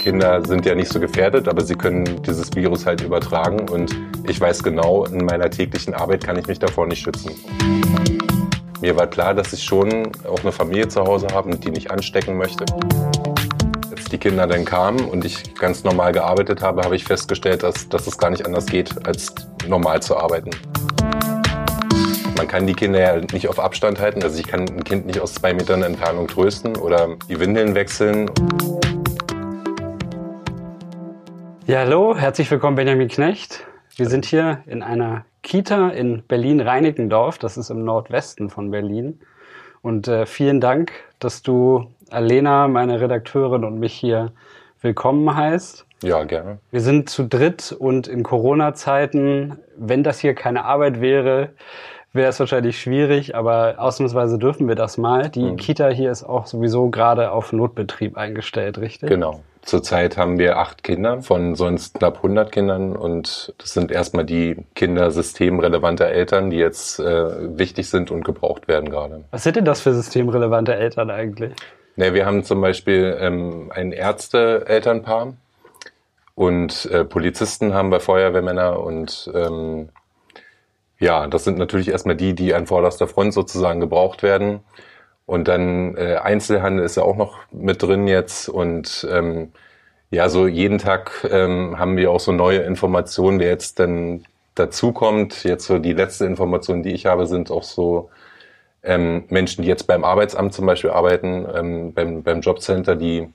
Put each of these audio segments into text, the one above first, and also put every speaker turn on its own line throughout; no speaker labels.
Kinder sind ja nicht so gefährdet, aber sie können dieses Virus halt übertragen und ich weiß genau, in meiner täglichen Arbeit kann ich mich davor nicht schützen. Mir war klar, dass ich schon auch eine Familie zu Hause habe und die nicht anstecken möchte. Als die Kinder dann kamen und ich ganz normal gearbeitet habe, habe ich festgestellt, dass, dass es gar nicht anders geht, als normal zu arbeiten. Man kann die Kinder ja nicht auf Abstand halten. Also ich kann ein Kind nicht aus zwei Metern Entfernung trösten oder die Windeln wechseln.
Ja, hallo, herzlich willkommen Benjamin Knecht. Wir sind hier in einer Kita in Berlin-Reinickendorf. Das ist im Nordwesten von Berlin. Und äh, vielen Dank, dass du Alena, meine Redakteurin und mich hier willkommen heißt.
Ja, gerne.
Wir sind zu dritt und in Corona-Zeiten, wenn das hier keine Arbeit wäre, wäre es wahrscheinlich schwierig, aber ausnahmsweise dürfen wir das mal. Die mhm. Kita hier ist auch sowieso gerade auf Notbetrieb eingestellt, richtig?
Genau. Zurzeit haben wir acht Kinder von sonst knapp 100 Kindern und das sind erstmal die Kinder systemrelevanter Eltern, die jetzt äh, wichtig sind und gebraucht werden gerade.
Was sind denn das für systemrelevante Eltern eigentlich?
Ne, wir haben zum Beispiel ähm, ein Ärzte-Elternpaar und äh, Polizisten haben wir Feuerwehrmänner und ähm, ja, das sind natürlich erstmal die, die an vorderster Front sozusagen gebraucht werden. Und dann äh, Einzelhandel ist ja auch noch mit drin jetzt. Und ähm, ja, so jeden Tag ähm, haben wir auch so neue Informationen, die jetzt dann dazukommt. Jetzt so die letzte Information, die ich habe, sind auch so ähm, Menschen, die jetzt beim Arbeitsamt zum Beispiel arbeiten, ähm, beim, beim Jobcenter, die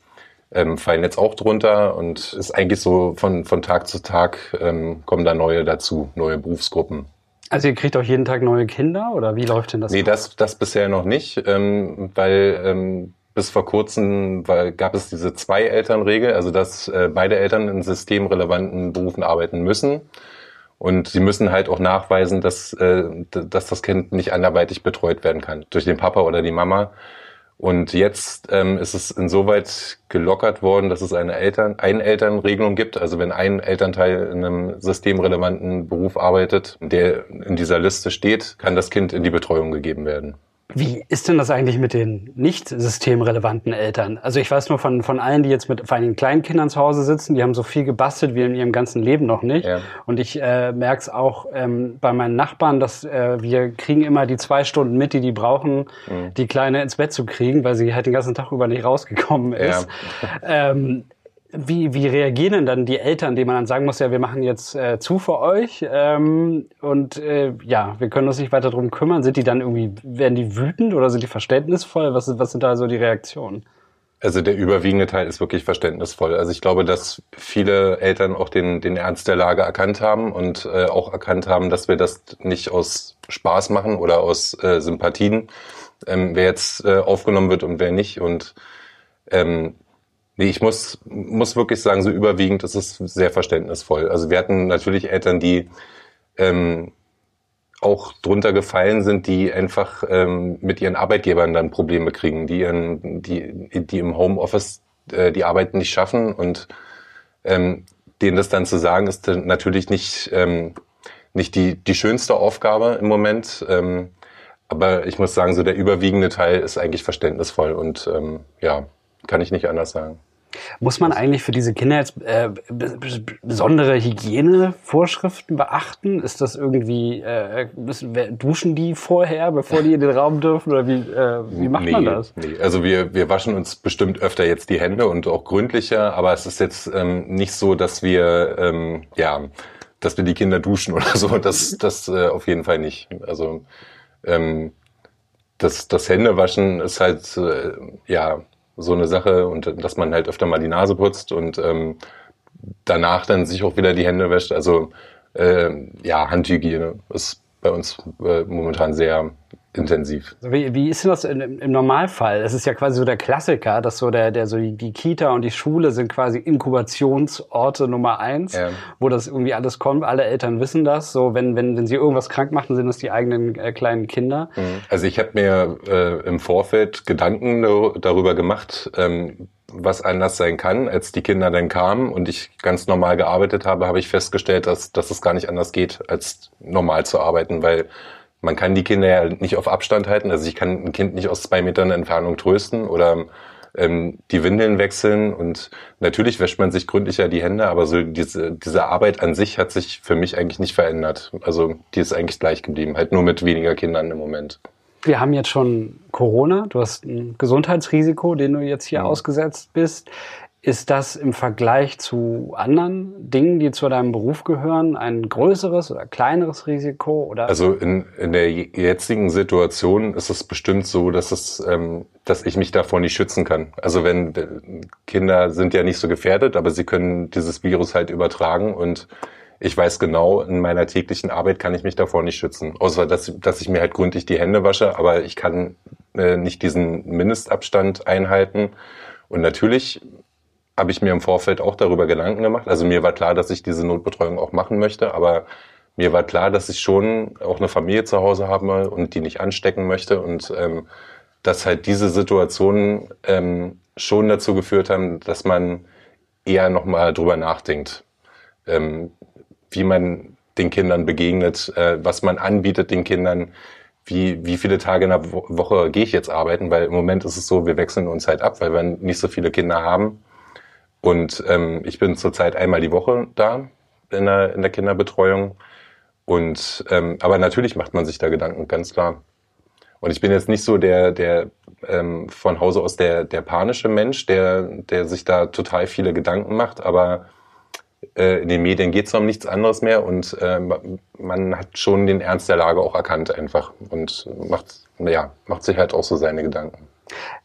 ähm, fallen jetzt auch drunter und ist eigentlich so von, von Tag zu Tag ähm, kommen da neue dazu, neue Berufsgruppen.
Also ihr kriegt auch jeden Tag neue Kinder oder wie läuft denn das?
Nee, das, das bisher noch nicht, ähm, weil ähm, bis vor kurzem weil, gab es diese Zwei-Eltern-Regel, also dass äh, beide Eltern in systemrelevanten Berufen arbeiten müssen. Und sie müssen halt auch nachweisen, dass, äh, dass das Kind nicht anderweitig betreut werden kann durch den Papa oder die Mama. Und jetzt ähm, ist es insoweit gelockert worden, dass es eine Eltern, Einelternregelung gibt. Also wenn ein Elternteil in einem systemrelevanten Beruf arbeitet, der in dieser Liste steht, kann das Kind in die Betreuung gegeben werden.
Wie ist denn das eigentlich mit den nicht systemrelevanten Eltern? Also ich weiß nur von, von allen, die jetzt mit vor allem kleinen Kindern zu Hause sitzen, die haben so viel gebastelt wie in ihrem ganzen Leben noch nicht. Ja. Und ich äh, merke es auch ähm, bei meinen Nachbarn, dass äh, wir kriegen immer die zwei Stunden mit, die die brauchen, mhm. die Kleine ins Bett zu kriegen, weil sie halt den ganzen Tag über nicht rausgekommen ist. Ja. ähm, wie, wie reagieren denn dann die Eltern, denen man dann sagen muss, ja, wir machen jetzt äh, zu für euch ähm, und äh, ja, wir können uns nicht weiter drum kümmern. Sind die dann irgendwie, werden die wütend oder sind die verständnisvoll? Was, was sind da so die Reaktionen?
Also der überwiegende Teil ist wirklich verständnisvoll. Also ich glaube, dass viele Eltern auch den, den Ernst der Lage erkannt haben und äh, auch erkannt haben, dass wir das nicht aus Spaß machen oder aus äh, Sympathien, ähm, wer jetzt äh, aufgenommen wird und wer nicht. Und ähm, Nee, ich muss, muss wirklich sagen, so überwiegend ist es sehr verständnisvoll. Also wir hatten natürlich Eltern, die ähm, auch drunter gefallen sind, die einfach ähm, mit ihren Arbeitgebern dann Probleme kriegen, die, ihren, die, die im Homeoffice äh, die Arbeit nicht schaffen und ähm, denen das dann zu sagen, ist natürlich nicht, ähm, nicht die, die schönste Aufgabe im Moment. Ähm, aber ich muss sagen, so der überwiegende Teil ist eigentlich verständnisvoll und ähm, ja, kann ich nicht anders sagen.
Muss man eigentlich für diese Kinder jetzt äh, besondere Hygienevorschriften beachten? Ist das irgendwie, äh, müssen, duschen die vorher, bevor die in den Raum dürfen? Oder wie, äh, wie macht nee, man das?
Nee. Also wir, wir waschen uns bestimmt öfter jetzt die Hände und auch gründlicher, aber es ist jetzt ähm, nicht so, dass wir, ähm, ja, dass wir die Kinder duschen oder so. Das, das äh, auf jeden Fall nicht. Also ähm, das, das Händewaschen ist halt, äh, ja, so eine Sache und dass man halt öfter mal die Nase putzt und ähm, danach dann sich auch wieder die Hände wäscht. Also äh, ja, Handhygiene ist bei uns äh, momentan sehr intensiv.
Wie, wie ist denn das im, im Normalfall? Es ist ja quasi so der Klassiker, dass so der, der so die, die Kita und die Schule sind quasi Inkubationsorte Nummer eins, ja. wo das irgendwie alles kommt. Alle Eltern wissen das. So, wenn, wenn, wenn sie irgendwas krank machen, sind das die eigenen äh, kleinen Kinder.
Mhm. Also ich habe mir äh, im Vorfeld Gedanken darüber gemacht, ähm, was anders sein kann. Als die Kinder dann kamen und ich ganz normal gearbeitet habe, habe ich festgestellt, dass, dass es gar nicht anders geht, als normal zu arbeiten, weil man kann die Kinder ja nicht auf Abstand halten. Also ich kann ein Kind nicht aus zwei Metern Entfernung trösten oder ähm, die Windeln wechseln und natürlich wäscht man sich gründlicher die Hände, aber so diese, diese Arbeit an sich hat sich für mich eigentlich nicht verändert. Also die ist eigentlich gleich geblieben, halt nur mit weniger Kindern im Moment.
Wir haben jetzt schon Corona, du hast ein Gesundheitsrisiko, den du jetzt hier ja. ausgesetzt bist. Ist das im Vergleich zu anderen Dingen, die zu deinem Beruf gehören, ein größeres oder kleineres Risiko? Oder?
Also in, in der jetzigen Situation ist es bestimmt so, dass es, ähm, dass ich mich davor nicht schützen kann. Also wenn Kinder sind ja nicht so gefährdet, aber sie können dieses Virus halt übertragen und ich weiß genau, in meiner täglichen Arbeit kann ich mich davor nicht schützen. Außer dass, dass ich mir halt gründlich die Hände wasche, aber ich kann äh, nicht diesen Mindestabstand einhalten. Und natürlich habe ich mir im Vorfeld auch darüber Gedanken gemacht. Also mir war klar, dass ich diese Notbetreuung auch machen möchte, aber mir war klar, dass ich schon auch eine Familie zu Hause habe und die nicht anstecken möchte und ähm, dass halt diese Situationen ähm, schon dazu geführt haben, dass man eher nochmal drüber nachdenkt, ähm, wie man den Kindern begegnet, äh, was man anbietet den Kindern, wie, wie viele Tage in der Woche gehe ich jetzt arbeiten, weil im Moment ist es so, wir wechseln uns halt ab, weil wir nicht so viele Kinder haben. Und ähm, ich bin zurzeit einmal die Woche da in der, in der Kinderbetreuung. Und ähm, aber natürlich macht man sich da Gedanken, ganz klar. Und ich bin jetzt nicht so der, der ähm, von Hause aus der, der panische Mensch, der, der sich da total viele Gedanken macht, aber äh, in den Medien geht es um nichts anderes mehr und äh, man hat schon den Ernst der Lage auch erkannt einfach und macht, ja, macht sich halt auch so seine Gedanken.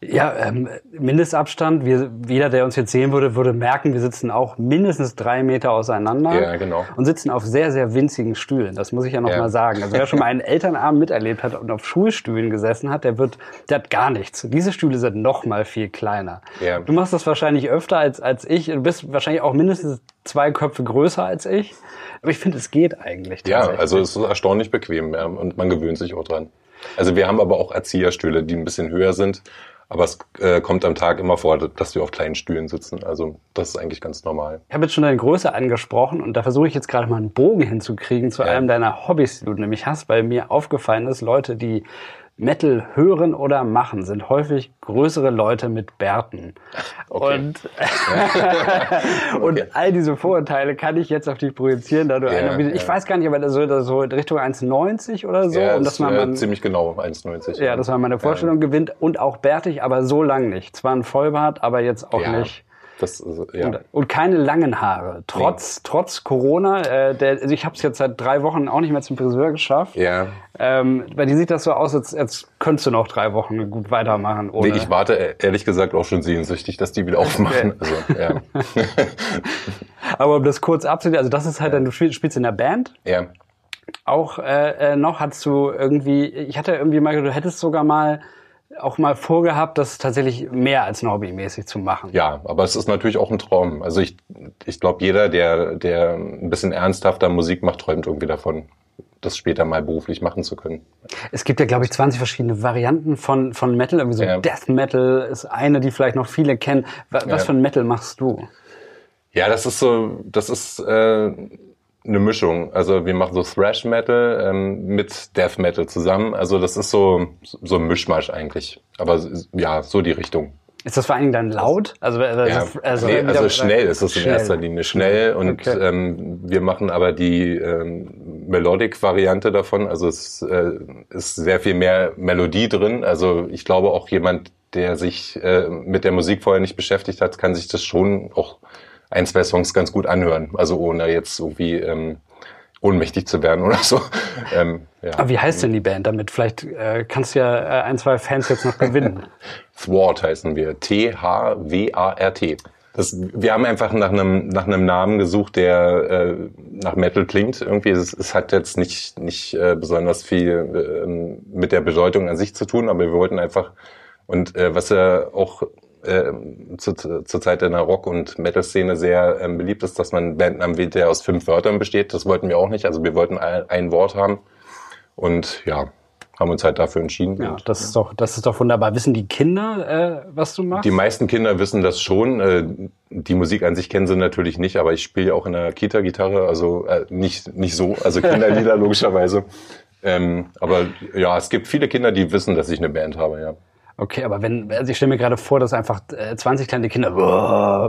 Ja, ähm, Mindestabstand. Wir, jeder, der uns jetzt sehen würde, würde merken, wir sitzen auch mindestens drei Meter auseinander.
Ja, genau.
Und sitzen auf sehr, sehr winzigen Stühlen. Das muss ich ja noch ja. mal sagen. Also wer schon mal einen Elternabend miterlebt hat und auf Schulstühlen gesessen hat, der wird, der hat gar nichts. Diese Stühle sind noch mal viel kleiner. Ja. Du machst das wahrscheinlich öfter als, als ich. Du bist wahrscheinlich auch mindestens zwei Köpfe größer als ich. Aber ich finde, es geht eigentlich.
Ja, also es ist erstaunlich bequem ja, und man gewöhnt sich auch dran. Also wir haben aber auch Erzieherstühle, die ein bisschen höher sind. Aber es äh, kommt am Tag immer vor, dass wir auf kleinen Stühlen sitzen. Also das ist eigentlich ganz normal.
Ich habe jetzt schon deine Größe angesprochen und da versuche ich jetzt gerade mal einen Bogen hinzukriegen zu ja. einem deiner Hobbys, die du nämlich hast, weil mir aufgefallen ist, Leute, die Metal hören oder machen, sind häufig größere Leute mit Bärten. Okay. Und, und all diese Vorurteile kann ich jetzt auf dich projizieren, da du ja, einer bist. Ich ja. weiß gar nicht, aber so, so Richtung 1,90 oder so.
Ja,
und
dass man, man ziemlich genau 1,90.
Ja, dass man meine Vorstellung gewinnt und auch bärtig, aber so lang nicht. Zwar ein Vollbart, aber jetzt auch nicht
das, ja.
und, und, keine langen Haare. Trotz, nee. trotz Corona. Äh, der, also ich habe es jetzt seit drei Wochen auch nicht mehr zum Friseur geschafft.
Ja.
Ähm, bei dir sieht das so aus, als, als könntest du noch drei Wochen gut weitermachen.
Ohne nee, ich warte äh, ehrlich gesagt auch schon sehnsüchtig, dass die wieder aufmachen. Also, ja.
Aber um das kurz abzunehmen, also das ist halt, dann, du spielst in der Band.
Ja.
Auch äh, äh, noch hast du irgendwie, ich hatte irgendwie mal, du hättest sogar mal auch mal vorgehabt, das tatsächlich mehr als hobbymäßig zu machen.
Ja, aber es ist natürlich auch ein Traum. Also ich, ich glaube, jeder, der, der ein bisschen ernsthafter Musik macht, träumt irgendwie davon, das später mal beruflich machen zu können.
Es gibt ja, glaube ich, 20 verschiedene Varianten von, von Metal. Irgendwie so ja. Death Metal ist eine, die vielleicht noch viele kennen. Was ja. für ein Metal machst du?
Ja, das ist so, das ist äh, eine Mischung. Also wir machen so Thrash Metal ähm, mit Death Metal zusammen. Also das ist so so ein Mischmasch eigentlich. Aber ja, so die Richtung.
Ist das vor allen Dingen dann laut?
Also, also, ja, also, nee, also schnell ist es in erster Linie schnell und okay. ähm, wir machen aber die ähm, Melodic-Variante davon. Also es äh, ist sehr viel mehr Melodie drin. Also ich glaube auch jemand, der sich äh, mit der Musik vorher nicht beschäftigt hat, kann sich das schon auch ein, zwei Songs ganz gut anhören. Also ohne jetzt irgendwie ähm, ohnmächtig zu werden oder so.
Ähm, ja. Aber wie heißt denn die Band damit? Vielleicht äh, kannst du ja äh, ein, zwei Fans jetzt noch gewinnen.
Thwart heißen wir. T-H-W-A-R-T. Das, wir haben einfach nach einem, nach einem Namen gesucht, der äh, nach Metal klingt. Irgendwie, es, es hat jetzt nicht, nicht äh, besonders viel äh, mit der Bedeutung an sich zu tun, aber wir wollten einfach, und äh, was ja auch äh, zu, zur Zeit in der Rock- und Metal-Szene sehr ähm, beliebt ist, dass man Bandnamen wählt, der aus fünf Wörtern besteht. Das wollten wir auch nicht. Also wir wollten ein, ein Wort haben. Und ja, haben uns halt dafür entschieden.
Ja, das ist doch, das ist doch wunderbar. Wissen die Kinder, äh, was du machst?
Die meisten Kinder wissen das schon. Äh, die Musik an sich kennen sie natürlich nicht, aber ich spiele ja auch in der Kita Gitarre, also äh, nicht nicht so, also Kinderlieder logischerweise. Ähm, aber ja, es gibt viele Kinder, die wissen, dass ich eine Band habe, ja.
Okay, aber wenn, also ich stelle mir gerade vor, dass einfach äh, 20 kleine Kinder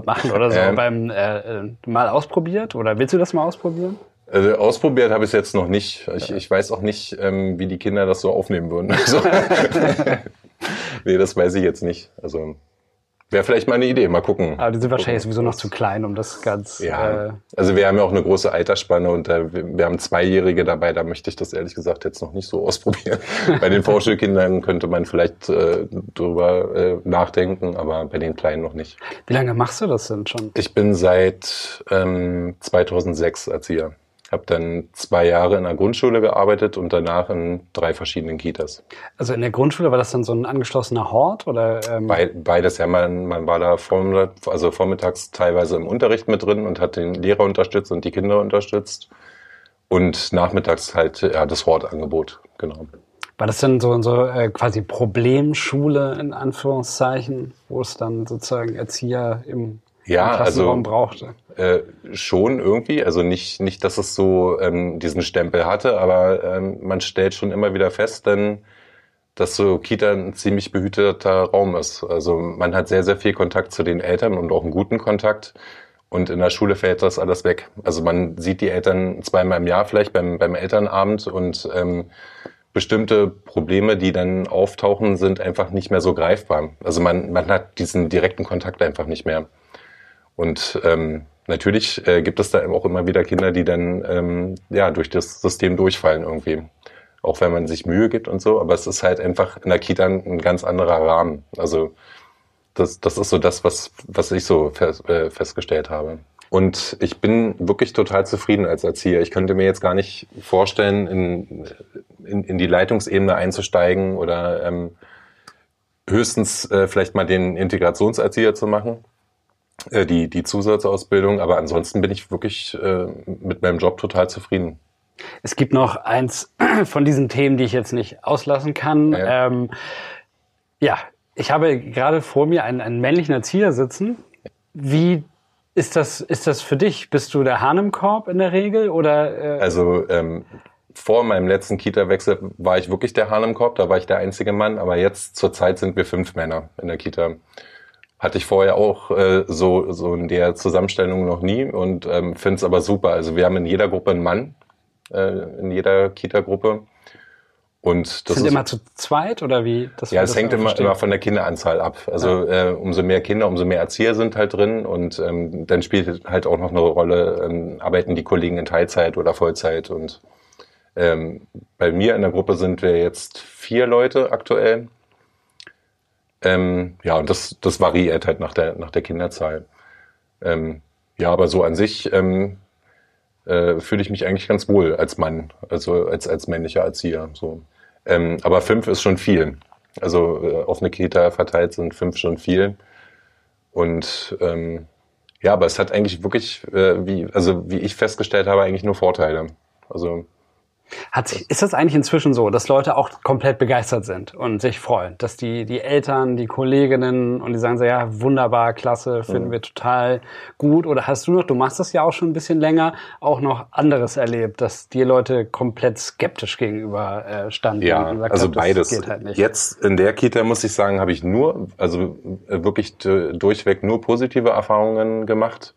machen oder so ähm, beim äh, äh, mal ausprobiert oder willst du das mal ausprobieren?
Also ausprobiert habe ich es jetzt noch nicht. Ich, ich weiß auch nicht, ähm, wie die Kinder das so aufnehmen würden. Also, nee, das weiß ich jetzt nicht. Also Wäre vielleicht mal eine Idee, mal gucken.
Aber die sind wahrscheinlich sowieso noch zu klein, um das ganz.
Ja. Äh also wir haben ja auch eine große Altersspanne und äh, wir haben Zweijährige dabei, da möchte ich das ehrlich gesagt jetzt noch nicht so ausprobieren. bei den Vorschulkindern könnte man vielleicht äh, drüber äh, nachdenken, aber bei den Kleinen noch nicht.
Wie lange machst du das denn schon?
Ich bin seit ähm, 2006 Erzieher habe dann zwei Jahre in der Grundschule gearbeitet und danach in drei verschiedenen Kitas.
Also in der Grundschule war das dann so ein angeschlossener Hort oder?
Ähm beides ja, man, man war da vormittags, also vormittags teilweise im Unterricht mit drin und hat den Lehrer unterstützt und die Kinder unterstützt und nachmittags halt ja, das Hortangebot, genau.
War das denn so, so äh, quasi Problemschule in Anführungszeichen, wo es dann sozusagen Erzieher im
ja, also
brauchte.
Äh, schon irgendwie, also nicht nicht, dass es so ähm, diesen Stempel hatte, aber ähm, man stellt schon immer wieder fest, denn dass so Kita ein ziemlich behüteter Raum ist. Also man hat sehr sehr viel Kontakt zu den Eltern und auch einen guten Kontakt. Und in der Schule fällt das alles weg. Also man sieht die Eltern zweimal im Jahr vielleicht beim, beim Elternabend und ähm, bestimmte Probleme, die dann auftauchen, sind einfach nicht mehr so greifbar. Also man, man hat diesen direkten Kontakt einfach nicht mehr. Und ähm, natürlich äh, gibt es da auch immer wieder Kinder, die dann ähm, ja durch das System durchfallen irgendwie. Auch wenn man sich Mühe gibt und so, aber es ist halt einfach in der Kita ein ganz anderer Rahmen. Also das, das ist so das, was, was ich so fest, äh, festgestellt habe. Und ich bin wirklich total zufrieden als Erzieher. Ich könnte mir jetzt gar nicht vorstellen, in, in, in die Leitungsebene einzusteigen oder ähm, höchstens äh, vielleicht mal den Integrationserzieher zu machen. Äh, die, die Zusatzausbildung, aber ansonsten bin ich wirklich äh, mit meinem Job total zufrieden.
Es gibt noch eins von diesen Themen, die ich jetzt nicht auslassen kann. Ja, ähm, ja ich habe gerade vor mir einen, einen männlichen Erzieher sitzen. Wie ist das, ist das für dich? Bist du der Hahn im Korb in der Regel oder?
Äh also ähm, vor meinem letzten Kita-Wechsel war ich wirklich der Hahn im Korb, da war ich der einzige Mann, aber jetzt zurzeit sind wir fünf Männer in der Kita. Hatte ich vorher auch äh, so, so in der Zusammenstellung noch nie und ähm, finde es aber super. Also wir haben in jeder Gruppe einen Mann, äh, in jeder Kita-Gruppe.
Und das sind ist, immer zu zweit oder wie?
Das ja, es hängt immer, immer von der Kinderanzahl ab. Also ja. äh, umso mehr Kinder, umso mehr Erzieher sind halt drin und ähm, dann spielt halt auch noch eine Rolle, ähm, arbeiten die Kollegen in Teilzeit oder Vollzeit und ähm, bei mir in der Gruppe sind wir jetzt vier Leute aktuell ähm, ja, und das, das variiert halt nach der, nach der Kinderzahl. Ähm, ja, aber so an sich ähm, äh, fühle ich mich eigentlich ganz wohl als Mann, also als, als männlicher Erzieher. So. Ähm, aber fünf ist schon viel. Also äh, auf eine Kita verteilt sind fünf schon viel. Und ähm, ja, aber es hat eigentlich wirklich, äh, wie, also wie ich festgestellt habe, eigentlich nur Vorteile. Also
hat sich, ist das eigentlich inzwischen so, dass Leute auch komplett begeistert sind und sich freuen, dass die, die Eltern, die Kolleginnen und die sagen so, ja, wunderbar, klasse, finden mhm. wir total gut. Oder hast du noch, du machst das ja auch schon ein bisschen länger, auch noch anderes erlebt, dass dir Leute komplett skeptisch gegenüber äh, standen?
Ja, also haben, beides. Halt Jetzt in der Kita muss ich sagen, habe ich nur, also äh, wirklich durchweg nur positive Erfahrungen gemacht.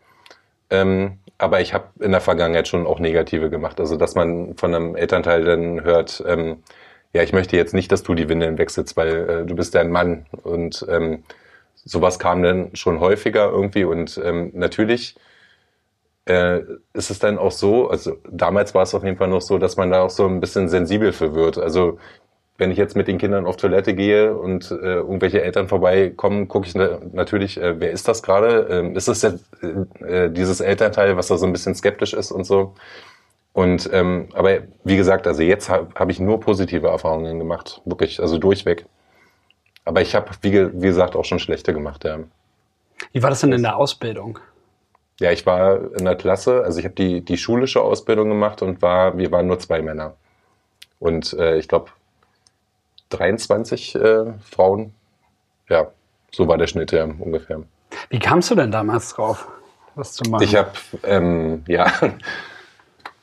Ähm, aber ich habe in der Vergangenheit schon auch negative gemacht. Also dass man von einem Elternteil dann hört, ähm, ja, ich möchte jetzt nicht, dass du die Windeln wechselst, weil äh, du bist dein Mann. Und ähm, sowas kam dann schon häufiger irgendwie. Und ähm, natürlich äh, ist es dann auch so, also damals war es auf jeden Fall noch so, dass man da auch so ein bisschen sensibel für wird. Also wenn ich jetzt mit den Kindern auf Toilette gehe und äh, irgendwelche Eltern vorbeikommen, gucke ich na natürlich, äh, wer ist das gerade? Ähm, ist es jetzt äh, dieses Elternteil, was da so ein bisschen skeptisch ist und so? Und ähm, aber wie gesagt, also jetzt habe hab ich nur positive Erfahrungen gemacht, wirklich, also durchweg. Aber ich habe, wie, wie gesagt, auch schon schlechte gemacht, ja.
Wie war das denn in der Ausbildung?
Ja, ich war in der Klasse, also ich habe die, die schulische Ausbildung gemacht und war, wir waren nur zwei Männer. Und äh, ich glaube, 23 äh, Frauen. Ja, so war der Schnitt ja ungefähr.
Wie kamst du denn damals drauf, was zu machen?
Ich habe, ähm, ja,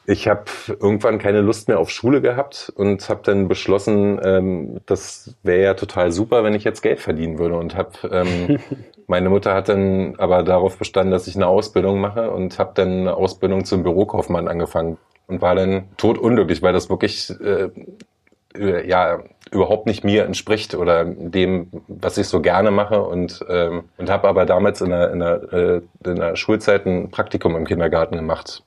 Ich habe irgendwann keine Lust mehr auf Schule gehabt und habe dann beschlossen, ähm, das wäre ja total super, wenn ich jetzt Geld verdienen würde. Und habe ähm, meine Mutter hat dann aber darauf bestanden, dass ich eine Ausbildung mache und habe dann eine Ausbildung zum Bürokaufmann angefangen und war dann totunglücklich, weil das wirklich äh, ja überhaupt nicht mir entspricht oder dem, was ich so gerne mache und ähm, und habe aber damals in der, in, der, äh, in der Schulzeit ein Praktikum im Kindergarten gemacht.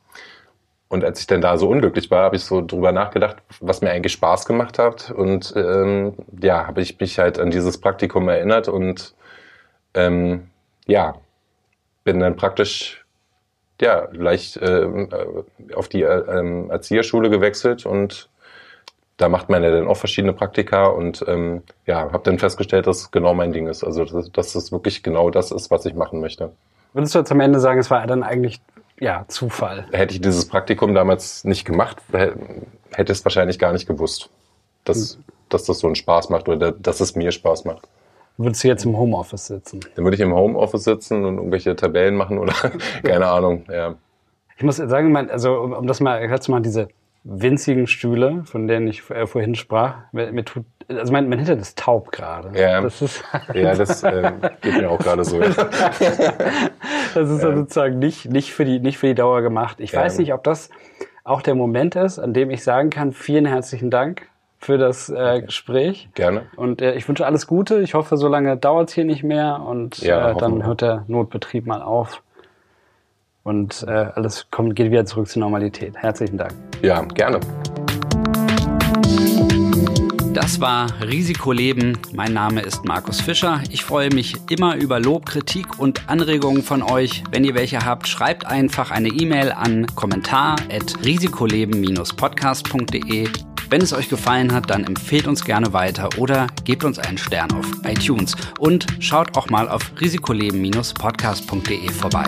Und als ich dann da so unglücklich war, habe ich so drüber nachgedacht, was mir eigentlich Spaß gemacht hat und ähm, ja, habe ich mich halt an dieses Praktikum erinnert und ähm, ja, bin dann praktisch ja leicht äh, auf die äh, Erzieherschule gewechselt und da macht man ja dann auch verschiedene Praktika und ähm, ja, habe dann festgestellt, dass es genau mein Ding ist. Also dass, dass es wirklich genau das ist, was ich machen möchte.
Würdest du jetzt am Ende sagen, es war dann eigentlich ja Zufall?
Hätte ich dieses Praktikum damals nicht gemacht, hätte es wahrscheinlich gar nicht gewusst, dass, hm. dass das so einen Spaß macht oder dass es mir Spaß macht.
Würdest du jetzt im Homeoffice sitzen?
Dann würde ich im Homeoffice sitzen und irgendwelche Tabellen machen oder keine Ahnung, ja.
Ich muss sagen, also um das mal klar zu machen, diese winzigen Stühle, von denen ich äh, vorhin sprach. Mir, mir tut, also mein, mein Hintern ist taub gerade.
Ja, das, ist halt ja, das äh, geht mir auch gerade so. das
ist ja. sozusagen nicht, nicht, für die, nicht für die Dauer gemacht. Ich ja. weiß nicht, ob das auch der Moment ist, an dem ich sagen kann, vielen herzlichen Dank für das äh, Gespräch.
Gerne.
Und äh, ich wünsche alles Gute. Ich hoffe, so lange dauert es hier nicht mehr und ja, äh, dann hört der Notbetrieb mal auf und äh, alles kommt, geht wieder zurück zur Normalität. Herzlichen Dank.
Ja, gerne.
Das war Risikoleben. Mein Name ist Markus Fischer. Ich freue mich immer über Lob, Kritik und Anregungen von euch. Wenn ihr welche habt, schreibt einfach eine E-Mail an kommentar@risikoleben-podcast.de. Wenn es euch gefallen hat, dann empfehlt uns gerne weiter oder gebt uns einen Stern auf iTunes und schaut auch mal auf risikoleben-podcast.de vorbei.